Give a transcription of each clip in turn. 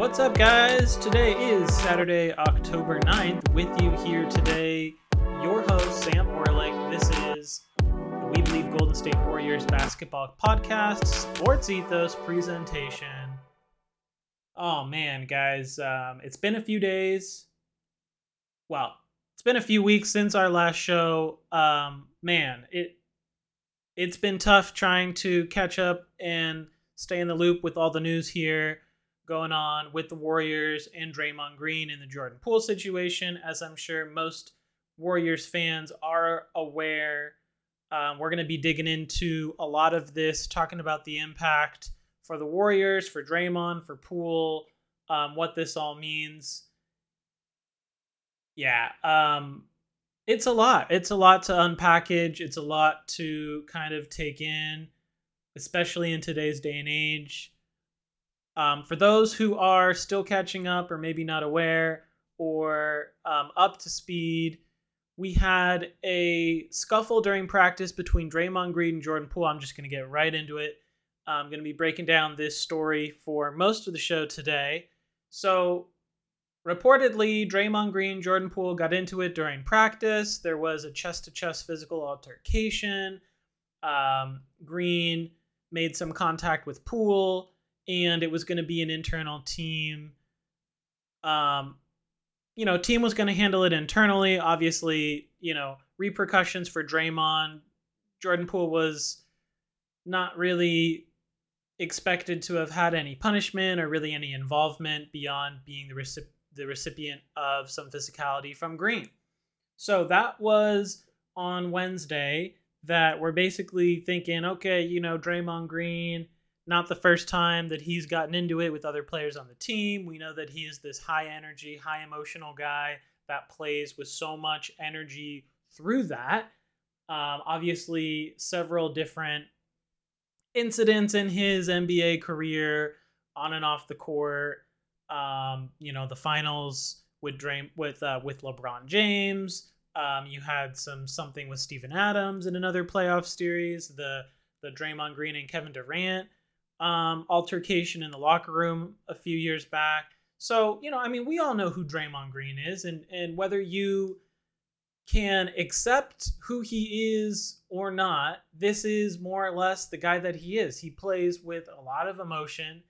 What's up, guys? Today is Saturday, October 9th. With you here today, your host, Sam Orlik. This is the We Believe Golden State Warriors basketball podcast, Sports Ethos presentation. Oh, man, guys. Um, it's been a few days. Well, it's been a few weeks since our last show. Um, man, it it's been tough trying to catch up and stay in the loop with all the news here going on with the Warriors and Draymond Green in the Jordan Poole situation. As I'm sure most Warriors fans are aware, um, we're going to be digging into a lot of this, talking about the impact for the Warriors, for Draymond, for Poole, um, what this all means. Yeah, um, it's a lot. It's a lot to unpackage. It's a lot to kind of take in, especially in today's day and age. Um, for those who are still catching up or maybe not aware or um, up to speed, we had a scuffle during practice between Draymond Green and Jordan Poole. I'm just going to get right into it. I'm going to be breaking down this story for most of the show today. So, reportedly, Draymond Green, Jordan Poole got into it during practice. There was a chest to chest physical altercation. Um, Green made some contact with Poole and it was going to be an internal team. Um, you know, team was going to handle it internally. Obviously, you know, repercussions for Draymond. Jordan Poole was not really expected to have had any punishment or really any involvement beyond being the, recip- the recipient of some physicality from Green. So that was on Wednesday that we're basically thinking, okay, you know, Draymond Green not the first time that he's gotten into it with other players on the team. We know that he is this high energy, high emotional guy that plays with so much energy through that. Um, obviously, several different incidents in his NBA career, on and off the court. Um, you know, the finals with Dream with uh, with LeBron James. Um, you had some something with Steven Adams in another playoff series. The the Draymond Green and Kevin Durant um, altercation in the locker room a few years back. So, you know, I mean, we all know who Draymond Green is, and, and whether you can accept who he is or not, this is more or less the guy that he is. He plays with a lot of emotion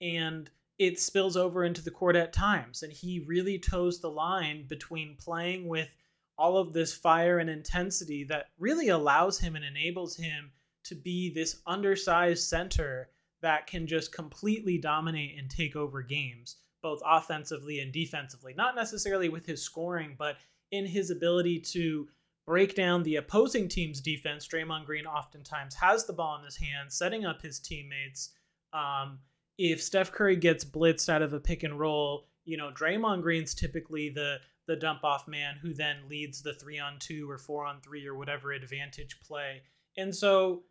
and it spills over into the court at times. And he really toes the line between playing with all of this fire and intensity that really allows him and enables him to be this undersized center that can just completely dominate and take over games, both offensively and defensively. Not necessarily with his scoring, but in his ability to break down the opposing team's defense. Draymond Green oftentimes has the ball in his hands, setting up his teammates. Um, if Steph Curry gets blitzed out of a pick and roll, you know, Draymond Green's typically the the dump off man who then leads the three on two or four on three or whatever advantage play. And so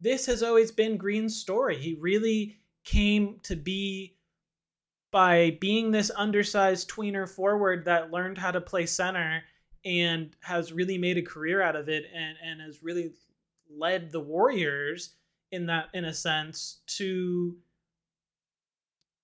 this has always been Green's story. He really came to be by being this undersized tweener forward that learned how to play center and has really made a career out of it and, and has really led the Warriors in that in a sense to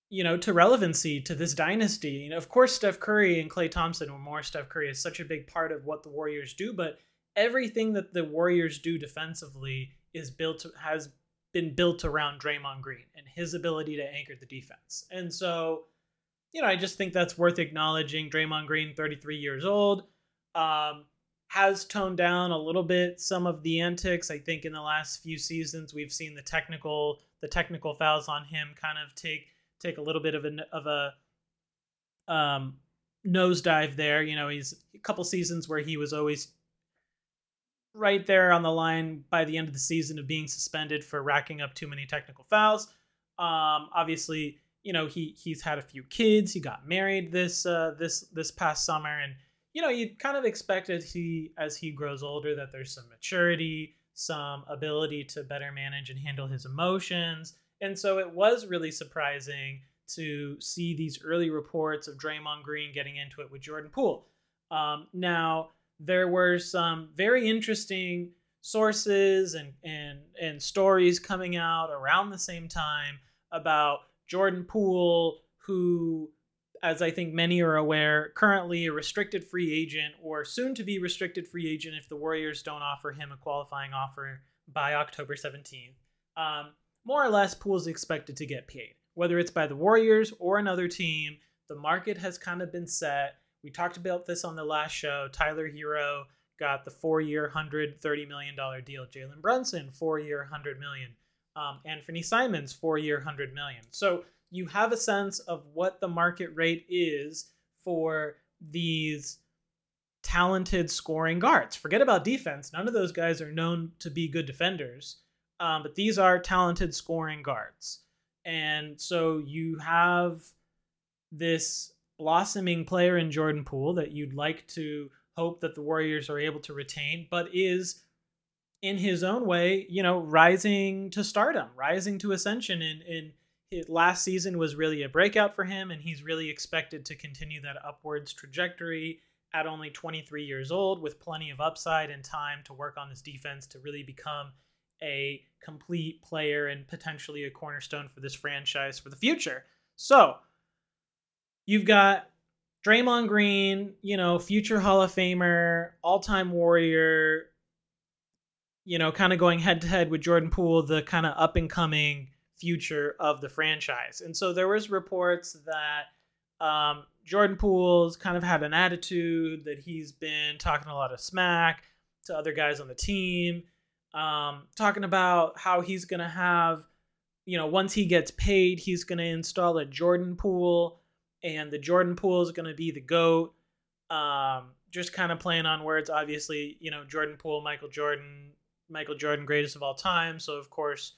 you know to relevancy to this dynasty. You know, of course Steph Curry and Klay Thompson or more Steph Curry is such a big part of what the Warriors do, but everything that the Warriors do defensively is built has been built around Draymond Green and his ability to anchor the defense. And so, you know, I just think that's worth acknowledging. Draymond Green, 33 years old, um, has toned down a little bit some of the antics. I think in the last few seasons we've seen the technical the technical fouls on him kind of take take a little bit of a of a um, nosedive there. You know, he's a couple seasons where he was always right there on the line by the end of the season of being suspended for racking up too many technical fouls. Um, obviously, you know he he's had a few kids. He got married this uh, this this past summer, and you know you kind of expected he as he grows older that there's some maturity, some ability to better manage and handle his emotions. And so it was really surprising to see these early reports of Draymond Green getting into it with Jordan Poole. Um, now, there were some very interesting sources and and and stories coming out around the same time about Jordan Poole who, as I think many are aware, currently a restricted free agent or soon to be restricted free agent if the Warriors don't offer him a qualifying offer by October 17th. Um, more or less, Poole's expected to get paid. Whether it's by the Warriors or another team, the market has kind of been set. We talked about this on the last show. Tyler Herro got the four-year, hundred thirty million dollar deal. Jalen Brunson, four-year, hundred million. Um, Anthony Simons, four-year, hundred million. So you have a sense of what the market rate is for these talented scoring guards. Forget about defense. None of those guys are known to be good defenders, um, but these are talented scoring guards. And so you have this blossoming player in Jordan Poole that you'd like to hope that the Warriors are able to retain, but is in his own way, you know, rising to stardom, rising to ascension. In in his last season was really a breakout for him, and he's really expected to continue that upwards trajectory at only 23 years old, with plenty of upside and time to work on his defense to really become a complete player and potentially a cornerstone for this franchise for the future. So you've got Draymond Green, you know, future Hall of Famer, all time warrior, you know, kind of going head to head with Jordan Poole, the kind of up and coming future of the franchise. And so there was reports that um, Jordan Poole's kind of had an attitude that he's been talking a lot of smack to other guys on the team, um, talking about how he's going to have, you know, once he gets paid, he's going to install a Jordan Pool and the Jordan Pool is going to be the GOAT. Um, just kind of playing on words. Obviously, you know, Jordan Pool, Michael Jordan, Michael Jordan, greatest of all time. So, of course,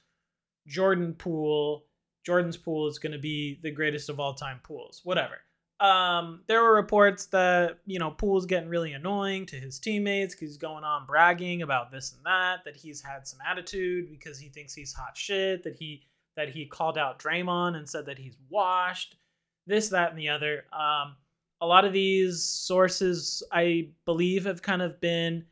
Jordan Pool, Jordan's pool is going to be the greatest of all time pools. Whatever. Um, there were reports that, you know, Poole's getting really annoying to his teammates because he's going on bragging about this and that, that he's had some attitude because he thinks he's hot shit, that he that he called out Draymond and said that he's washed this, that, and the other. Um, a lot of these sources, I believe, have kind of been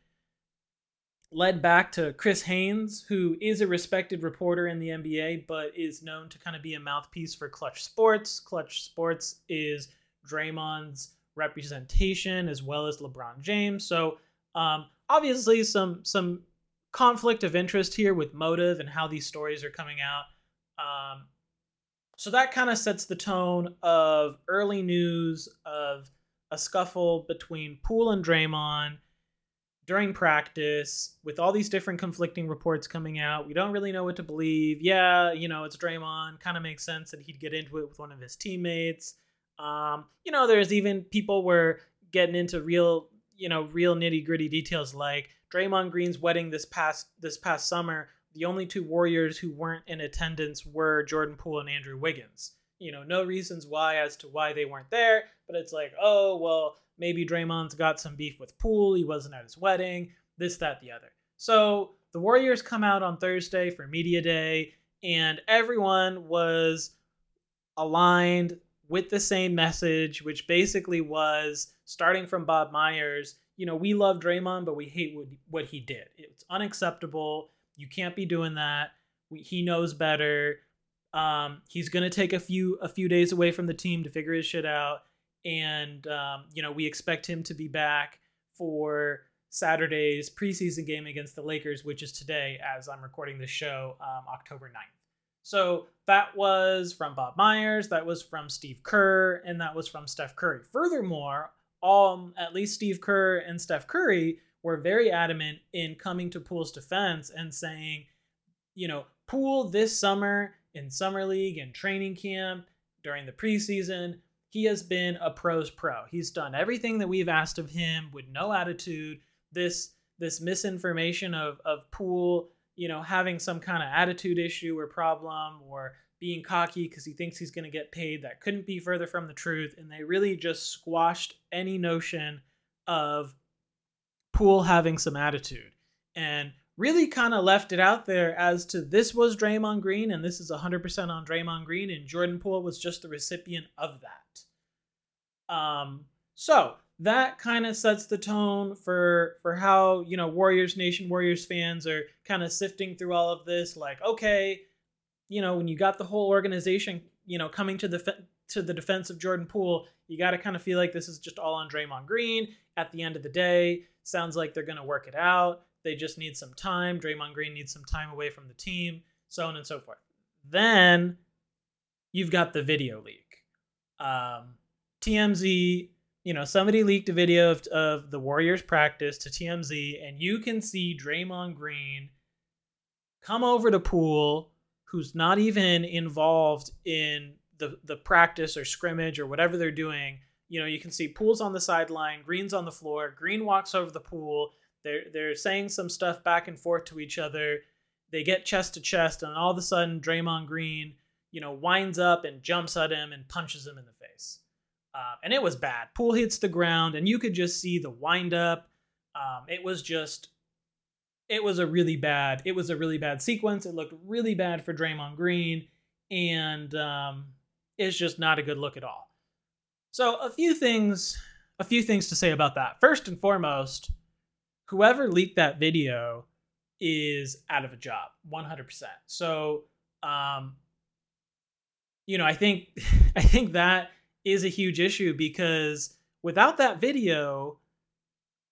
led back to Chris Haynes, who is a respected reporter in the NBA, but is known to kind of be a mouthpiece for Clutch Sports. Clutch Sports is Draymond's representation as well as LeBron James. So um, obviously some some conflict of interest here with motive and how these stories are coming out. Um, so that kind of sets the tone of early news of a scuffle between Poole and Draymond during practice with all these different conflicting reports coming out. We don't really know what to believe. Yeah, you know, it's Draymond. Kind of makes sense that he'd get into it with one of his teammates. Um, you know, there's even people were getting into real, you know, real nitty gritty details like Draymond Green's wedding this past this past summer the only two Warriors who weren't in attendance were Jordan Poole and Andrew Wiggins. You know, no reasons why as to why they weren't there, but it's like, oh, well, maybe Draymond's got some beef with Poole. He wasn't at his wedding, this, that, the other. So the Warriors come out on Thursday for Media Day, and everyone was aligned with the same message, which basically was starting from Bob Myers. You know, we love Draymond, but we hate what, what he did. It's unacceptable. You can't be doing that. We, he knows better. Um, he's gonna take a few a few days away from the team to figure his shit out, and um, you know we expect him to be back for Saturday's preseason game against the Lakers, which is today as I'm recording this show, um, October 9th. So that was from Bob Myers, that was from Steve Kerr, and that was from Steph Curry. Furthermore, um, at least Steve Kerr and Steph Curry were very adamant in coming to Poole's defense and saying, you know, Poole this summer in summer league and training camp during the preseason, he has been a pro's pro. He's done everything that we've asked of him with no attitude. This this misinformation of of Poole, you know, having some kind of attitude issue or problem or being cocky because he thinks he's going to get paid that couldn't be further from the truth and they really just squashed any notion of Poole having some attitude and really kind of left it out there as to this was Draymond Green and this is 100% on Draymond Green and Jordan Poole was just the recipient of that. Um, so that kind of sets the tone for for how you know Warriors Nation Warriors fans are kind of sifting through all of this. Like, okay, you know, when you got the whole organization, you know, coming to the to the defense of Jordan Poole, you got to kind of feel like this is just all on Draymond Green. At the end of the day, sounds like they're going to work it out. They just need some time. Draymond Green needs some time away from the team, so on and so forth. Then you've got the video leak. Um, TMZ, you know, somebody leaked a video of, of the Warriors practice to TMZ, and you can see Draymond Green come over to Poole, who's not even involved in the the practice or scrimmage or whatever they're doing. You know, you can see Poole's on the sideline, Green's on the floor. Green walks over the pool. They're they're saying some stuff back and forth to each other. They get chest to chest, and all of a sudden, Draymond Green, you know, winds up and jumps at him and punches him in the face. Uh, and it was bad. Poole hits the ground, and you could just see the wind up. Um, it was just, it was a really bad. It was a really bad sequence. It looked really bad for Draymond Green, and um, it's just not a good look at all. So a few things, a few things to say about that. First and foremost, whoever leaked that video is out of a job 100% so um you know i think i think that is a huge issue because without that video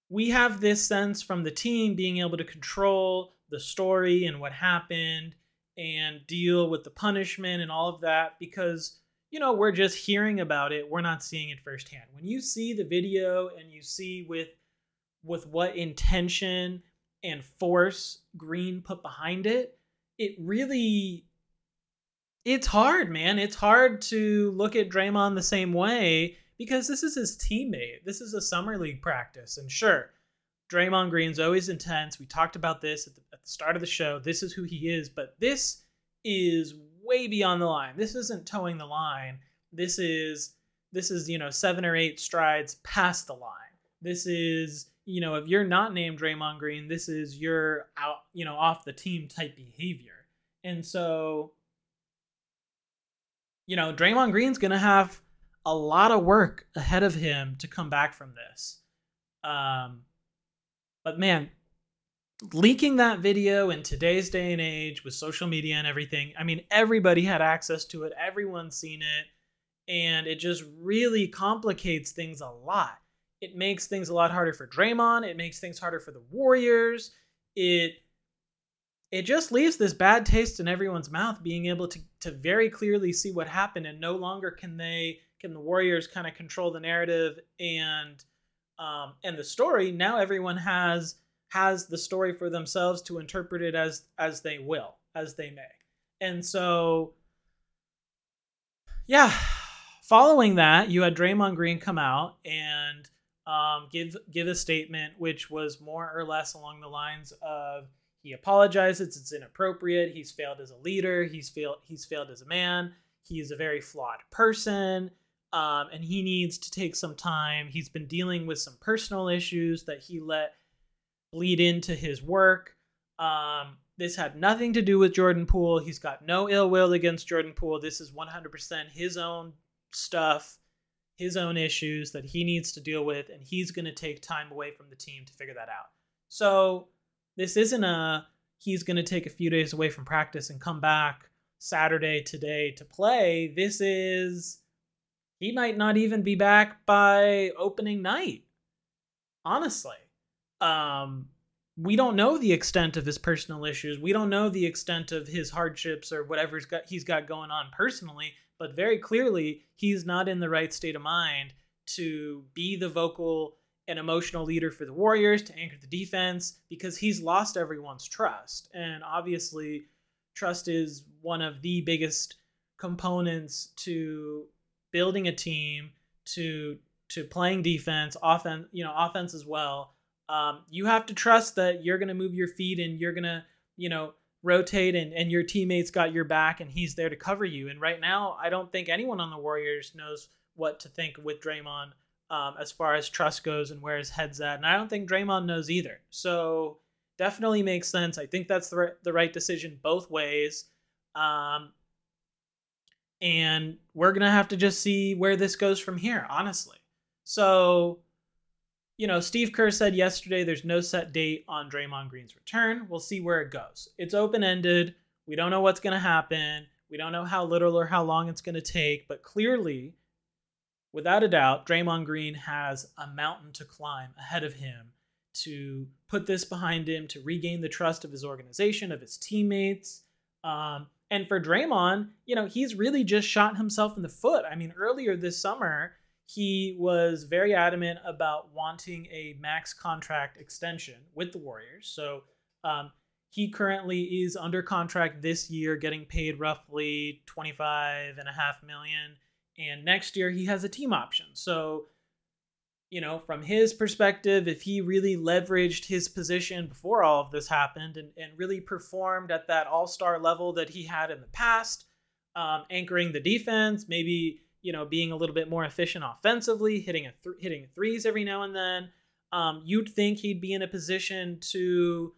we have this sense from the team being able to control the story and what happened and deal with the punishment and all of that because you know we're just hearing about it we're not seeing it firsthand when you see the video and you see with with what intention and force Green put behind it, it really it's hard, man. It's hard to look at Draymond the same way because this is his teammate. This is a summer league practice, and sure, Draymond Green's always intense. We talked about this at the, at the start of the show. This is who he is, but this is way beyond the line. This isn't toeing the line. This is this is you know seven or eight strides past the line. This is you know, if you're not named Draymond Green, this is your out, you know, off the team type behavior. And so, you know, Draymond Green's going to have a lot of work ahead of him to come back from this. Um, but man, leaking that video in today's day and age with social media and everything, I mean, everybody had access to it, everyone's seen it, and it just really complicates things a lot it makes things a lot harder for Draymond. It makes things harder for the Warriors. It it just leaves this bad taste in everyone's mouth being able to to very clearly see what happened and no longer can they can the Warriors kind of control the narrative and um and the story. Now everyone has has the story for themselves to interpret it as as they will, as they may. And so yeah, following that, you had Draymond Green come out and um, give give a statement which was more or less along the lines of he apologizes it's inappropriate he's failed as a leader he's failed he's failed as a man he is a very flawed person um, and he needs to take some time he's been dealing with some personal issues that he let bleed into his work um, this had nothing to do with jordan poole he's got no ill will against jordan poole this is 100% his own stuff his own issues that he needs to deal with, and he's going to take time away from the team to figure that out. So this isn't a he's going to take a few days away from practice and come back Saturday today to play. This is he might not even be back by opening night. Honestly. Um we don't know the extent of his personal issues. We don't know the extent of his hardships or whatever he's got, he's got going on personally but very clearly he's not in the right state of mind to be the vocal and emotional leader for the Warriors to anchor the defense because he's lost everyone's trust. And obviously, trust is one of the biggest components to building a team, to to playing defense, offense, you know, offense as well. Um, you have to trust that you're going to move your feet and you're going to, you know, rotate and, and your teammates got your back and he's there to cover you. And right now, I don't think anyone on the Warriors knows what to think with Draymond um, as far as trust goes and where his head's at. And I don't think Draymond knows either. So definitely makes sense. I think that's the right, the right decision both ways. Um, and we're going to have to just see where this goes from here, honestly. So you know, Steve Kerr said yesterday there's no set date on Draymond Green's return. We'll see where it goes. It's open ended. We don't know what's going to happen. We don't know how little or how long it's going to take, but clearly, without a doubt, Draymond Green has a mountain to climb ahead of him to put this behind him, to regain the trust of his organization, of his teammates. Um, and for Draymond, you know, he's really just shot himself in the foot. I mean, earlier this summer, he was very adamant about wanting a max contract extension with the Warriors. So um, he currently is under contract this year, getting paid roughly 25 and a half million. And next year he has a team option. So, you know, from his perspective, if he really leveraged his position before all of this happened and, and really performed at that all star level that he had in the past, um, anchoring the defense, maybe you know, being a little bit more efficient offensively, hitting a th- hitting threes every now and then. Um, you'd think he'd be in a position to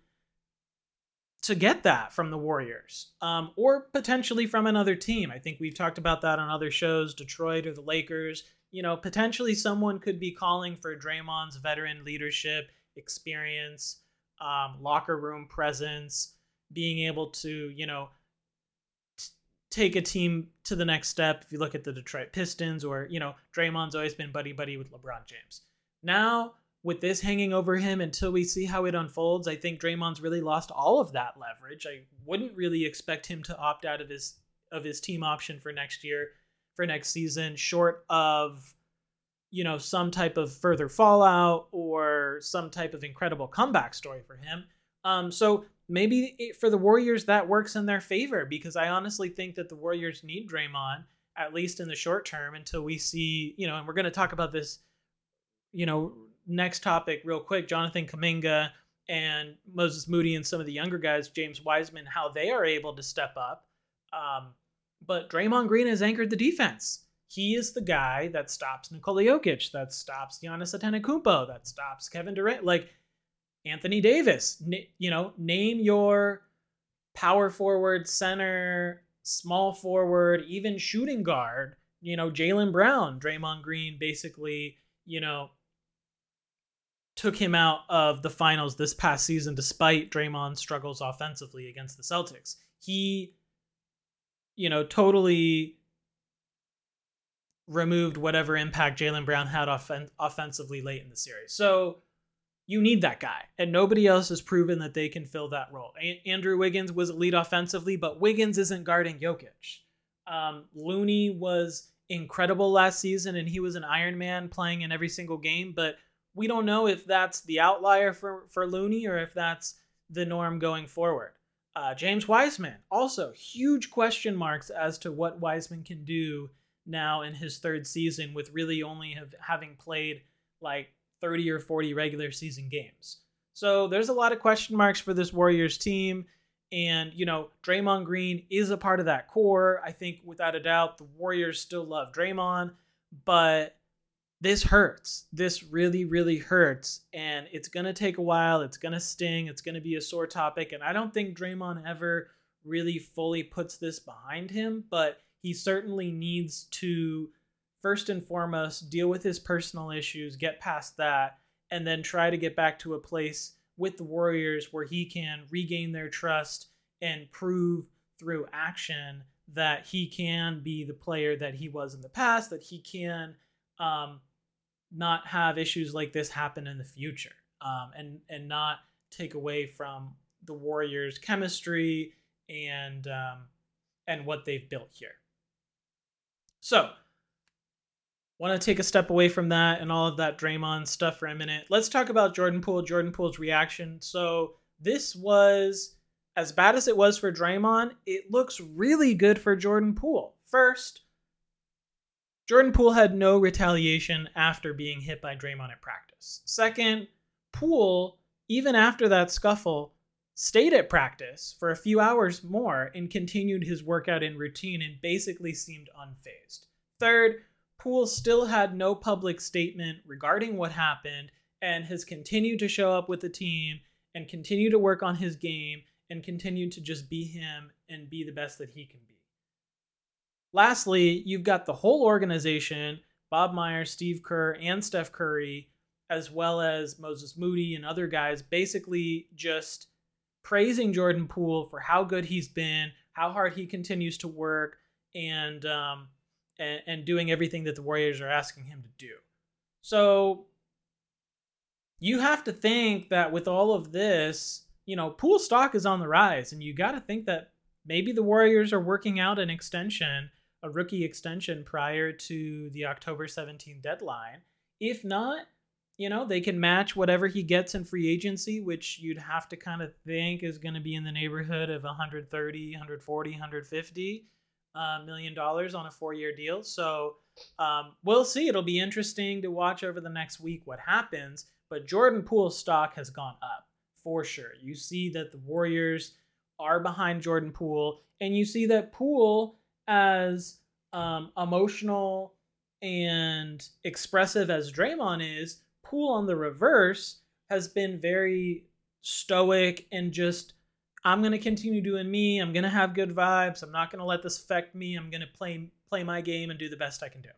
to get that from the Warriors, um, or potentially from another team. I think we've talked about that on other shows, Detroit or the Lakers. You know, potentially someone could be calling for Draymond's veteran leadership, experience, um, locker room presence, being able to, you know, take a team to the next step. If you look at the Detroit Pistons, or you know, Draymond's always been buddy buddy with LeBron James. Now, with this hanging over him until we see how it unfolds, I think Draymond's really lost all of that leverage. I wouldn't really expect him to opt out of his of his team option for next year, for next season, short of you know some type of further fallout or some type of incredible comeback story for him. Um, so maybe it, for the Warriors that works in their favor because I honestly think that the Warriors need Draymond at least in the short term until we see, you know, and we're going to talk about this, you know, next topic real quick. Jonathan Kuminga and Moses Moody and some of the younger guys, James Wiseman, how they are able to step up. Um, but Draymond Green has anchored the defense. He is the guy that stops Nikola Jokic, that stops Giannis Antetokounmpo, that stops Kevin Durant. Like Anthony Davis. N- you know, name your power forward, center, small forward, even shooting guard. You know, Jaylen Brown, Draymond Green basically, you know, took him out of the finals this past season despite Draymond's struggles offensively against the Celtics. He, you know, totally removed whatever impact Jaylen Brown had offen- offensively late in the series. So, you need that guy. And nobody else has proven that they can fill that role. A- Andrew Wiggins was elite offensively, but Wiggins isn't guarding Jokic. Um, Looney was incredible last season and he was an Iron Man playing in every single game, but we don't know if that's the outlier for, for Looney or if that's the norm going forward. Uh, James Wiseman, also huge question marks as to what Wiseman can do now in his third season with really only have, having played like 30 or 40 regular season games. So there's a lot of question marks for this Warriors team. And, you know, Draymond Green is a part of that core. I think without a doubt, the Warriors still love Draymond, but this hurts. This really, really hurts. And it's going to take a while. It's going to sting. It's going to be a sore topic. And I don't think Draymond ever really fully puts this behind him, but he certainly needs to first and foremost deal with his personal issues, get past that, and then try to get back to a place with the Warriors where he can regain their trust and prove through action that he can be the player that he was in the past, that he can um, not have issues like this happen in the future, um, and and not take away from the Warriors' chemistry and um, and what they've built here. So want to take a step away from that and all of that Draymond stuff for a minute. Let's talk about Jordan Poole, Jordan Poole's reaction. So, this was as bad as it was for Draymond, it looks really good for Jordan Poole. First, Jordan Poole had no retaliation after being hit by Draymond at practice. Second, Poole, even after that scuffle, stayed at practice for a few hours more and continued his workout and routine and basically seemed unfazed. Third, Poole still had no public statement regarding what happened and has continued to show up with the team and continue to work on his game and continue to just be him and be the best that he can be. Lastly, you've got the whole organization Bob Myers, Steve Kerr, and Steph Curry, as well as Moses Moody and other guys, basically just praising Jordan Poole for how good he's been, how hard he continues to work and um, and, and doing everything that the Warriors are asking him to do. So you have to think that with all of this, you know, Poole stock is on the rise, and you got to think that maybe the Warriors are working out an extension, a rookie extension prior to the October 17 deadline. If not, you know, they can match whatever he gets in free agency, which you'd have to kind of think is going to be in the neighborhood of 130, 140, 150 uh, million dollars on a four-year deal. So um, we'll see. It'll be interesting to watch over the next week what happens. But Jordan Poole's stock has gone up for sure. You see that the Warriors are behind Jordan Poole, and you see that Poole, as um, emotional and expressive as Draymond is, Poole on the reverse has been very stoic and just I'm to continue doing me. I'm to have good vibes. I'm not to let this affect me. I'm to play play my game and do the best I can do.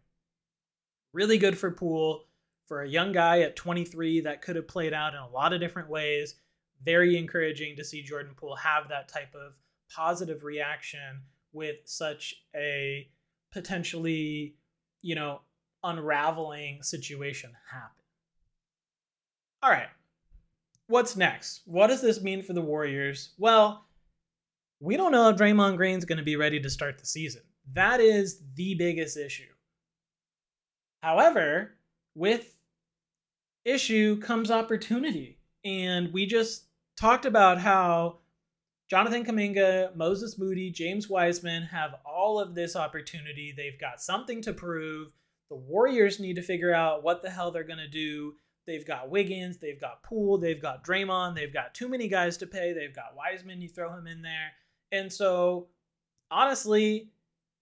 Really good for Poole for a young guy at 23 that could have played out in a lot of different ways. Very encouraging to see Jordan Poole have that type of positive reaction with such a potentially, you know, unraveling situation happen. All right what's next? What does this mean for the Warriors? Well, we don't know if Draymond Green's going to be ready to start the season. That is the biggest issue. However, with issue comes opportunity. And we just talked about how Jonathan Kuminga, Moses Moody, James Wiseman have all of this opportunity. They've got something to prove. The Warriors need to figure out what the hell they're going to do They've got Wiggins, they've got Poole, they've got Draymond, they've got too many guys to pay. They've got Wiseman, you throw him in there. And so, honestly,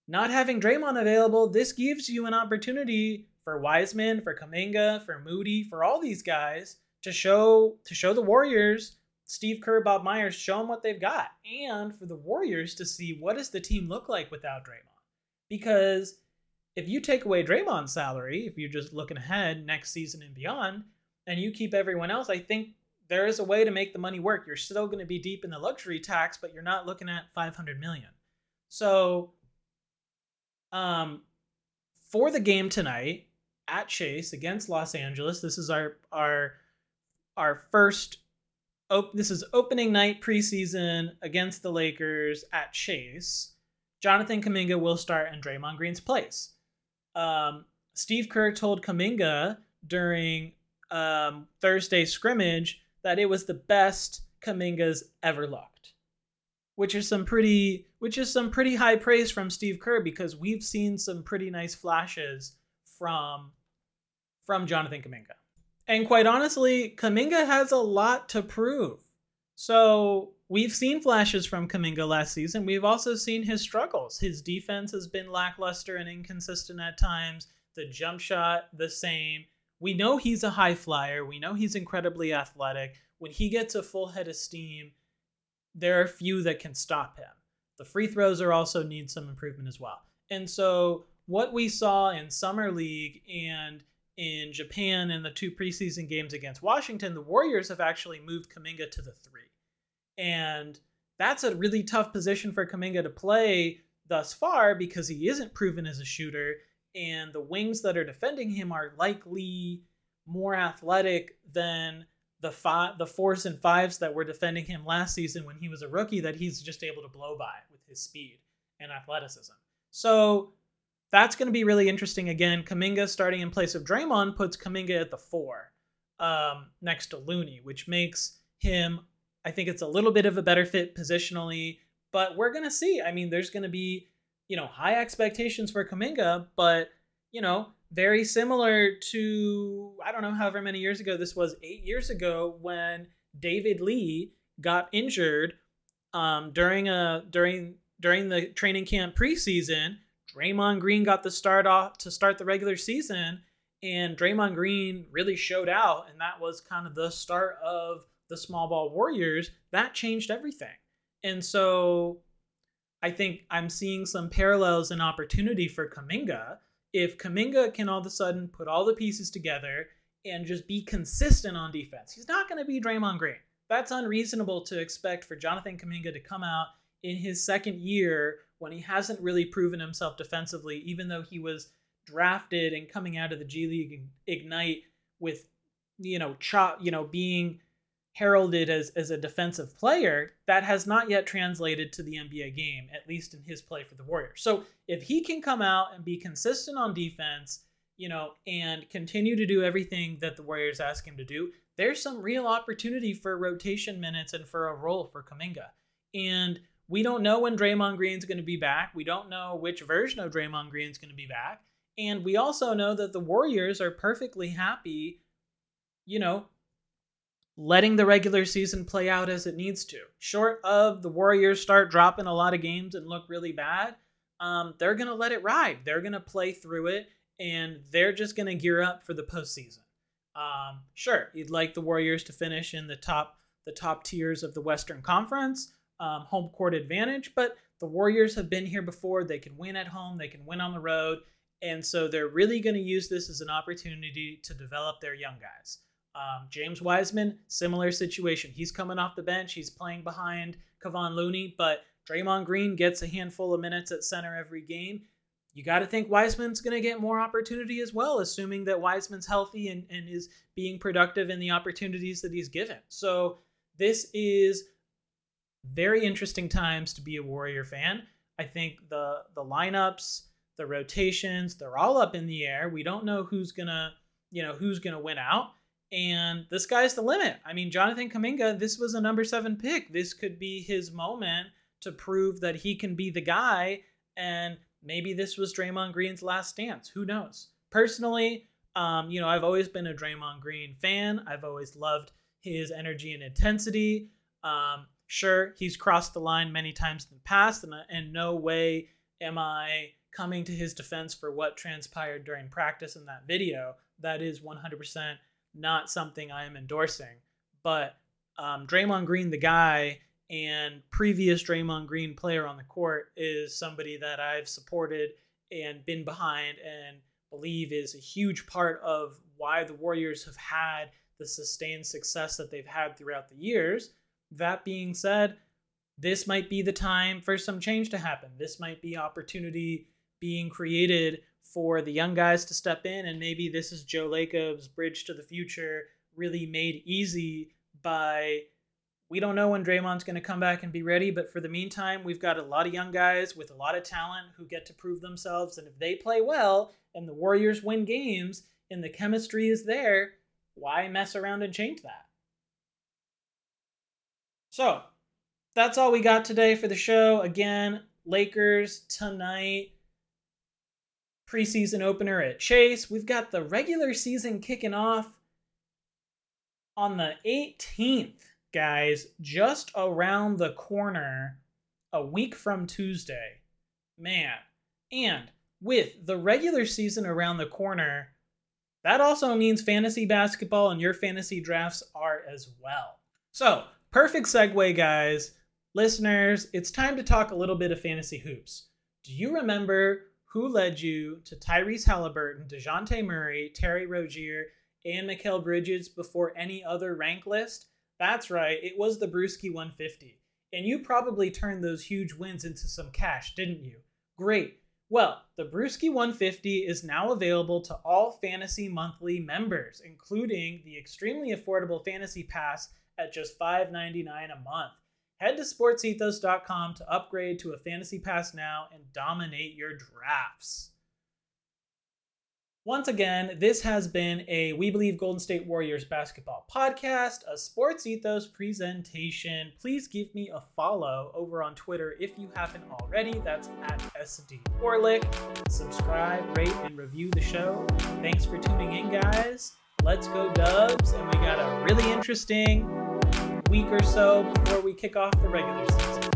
not having Draymond available, this gives you an opportunity for Wiseman, for Kuminga, for Moody, for all these guys to show to show the Warriors, Steve Kerr, Bob Myers, show them what they've got, and for the Warriors to see what does the team look like without Draymond. Because if you take away Draymond's salary, if you're just looking ahead next season and beyond, and you keep everyone else, I think there is a way to make the money work. You're still going to be deep in the luxury tax, but you're not looking at 500 million. So, um, for the game tonight at Chase against Los Angeles, this is our our our first. Op- this is opening night preseason against the Lakers at Chase. Jonathan Kuminga will start in Draymond Green's place. Um, Steve Kerr told Kuminga during um, Thursday scrimmage that it was the best Kuminga's ever looked, which is some pretty which is some pretty high praise from Steve Kerr because we've seen some pretty nice flashes from from Jonathan Kuminga. And quite honestly, Kuminga has a lot to prove. So we've seen flashes from Kuminga last season. We've also seen his struggles. His defense has been lackluster and inconsistent at times. The jump shot, the same we know he's a high flyer. We know he's incredibly athletic. When he gets a full head of steam, there are few that can stop him. The free throws are also need some improvement as well. And so what we saw in summer league and in Japan in the two preseason games against Washington, the Warriors have actually moved Kuminga to the three. And that's a really tough position for Kuminga to play thus far because he isn't proven as a shooter and the wings that are defending him are likely more athletic than the five, the fours and fives that were defending him last season when he was a rookie that he's just able to blow by with his speed and athleticism. So that's going to be really interesting. Again, Kuminga starting in place of Draymond puts Kuminga at the four um, next to Looney, which makes him, I think it's a little bit of a better fit positionally. But we're going to see. I mean, there's going to be you know, high expectations for Kuminga, but, you know, very similar to, I don't know, however many years ago this was, eight years ago when David Lee got injured um, during a during during the training camp preseason. Draymond Green got the start off to start the regular season, and Draymond Green really showed out, and that was kind of the start of the small ball Warriors. That changed everything, and so I think I'm seeing some parallels and opportunity for Kuminga. If Kuminga can all of a sudden put all the pieces together and just be consistent on defense, he's not going to be Draymond Green. That's unreasonable to expect for Jonathan Kuminga to come out in his second year when he hasn't really proven himself defensively, even though he was drafted and coming out of the G League Ignite with, you know, chop, you know, being heralded as, as a defensive player, that has not yet translated to the NBA game, at least in his play for the Warriors. So if he can come out and be consistent on defense, you know, and continue to do everything that the Warriors ask him to do, there's some real opportunity for rotation minutes and for a role for Kuminga. And we don't know when Draymond Green's going to be back. We don't know which version of Draymond Green's going to be back. And we also know that the Warriors are perfectly happy, you know, letting the regular season play out as it needs to. Short of the Warriors start dropping a lot of games and look really bad, um, they're going to let it ride. They're going to play through it and they're just going to gear up for the postseason. Um, sure, you'd like the Warriors to finish in the top the top tiers of the Western Conference, um, home court advantage, but the Warriors have been here before. They can win at home, they can win on the road, and so they're really going to use this as an opportunity to develop their young guys. Um, James Wiseman, similar situation. He's coming off the bench. He's playing behind Kevon Looney, but Draymond Green gets a handful of minutes at center every game. You got to think Wiseman's going to get more opportunity as well, assuming that Wiseman's healthy and, and is being productive in the opportunities that he's given. So this is very interesting times to be a Warrior fan. I think the the lineups, the rotations, they're all up in the air. We don't know who's gonna, you know, who's gonna win out and the sky's the limit. I mean, Jonathan Kuminga, this was a number seven pick. This could be his moment to prove that he can be the guy. And maybe this was Draymond Green's last dance. Who knows? Personally, um, you know, I've always been a Draymond Green fan. I've always loved his energy and intensity. Um, sure, he's crossed the line many times in the past, and in no way am I coming to his defense for what transpired during practice in that video. That is 100% not something I am endorsing. But um, Draymond Green, the guy, and previous Draymond Green player on the court is somebody that I've supported and been behind and believe is a huge part of why the Warriors have had the sustained success that they've had throughout the years. That being said, this might be the time for some change to happen. This might be opportunity being created for the young guys to step in, and maybe this is Joe Lacob's bridge to the future, really made easy by we don't know when Draymond's going to come back and be ready, but for the meantime, we've got a lot of young guys with a lot of talent who get to prove themselves. And if they play well and the Warriors win games and the chemistry is there, why mess around and change that? So, that's all we got today for the show. Again, Lakers tonight preseason opener at Chase. We've got the regular season kicking off on the 18th, guys, just around the corner, a week from Tuesday. Man. And with the regular season around the corner, that also means fantasy basketball and your fantasy drafts are as well. So, perfect segue, guys. Listeners, it's time to talk a little bit of fantasy hoops. Do you remember who led you to Tyrese Halliburton, Dejounte Murray, Terry Rozier, and Mikal Bridges before any other rank list? That's right, it was the Bruski 150. And you probably turned those huge wins into some cash, didn't you? Great. Well, the Bruski 150 is now available to all Fantasy Monthly members, including the extremely affordable Fantasy Pass at just $5.99 a month. Head to sportsethos.com to upgrade to a fantasy pass now and dominate your drafts. Once again, this has been a We Believe Golden State Warriors basketball podcast, a Sports Ethos presentation. Please give me a follow over on Twitter if you haven't already. That's at SD Orlik. Subscribe, rate, and review the show. Thanks for tuning in, guys. Let's go, Dubs. And we got a really interesting week or so before we kick off the regular season.